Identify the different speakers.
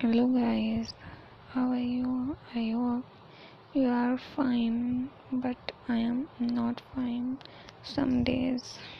Speaker 1: hello guys. How are you? I hope you are fine but i am not fine some days.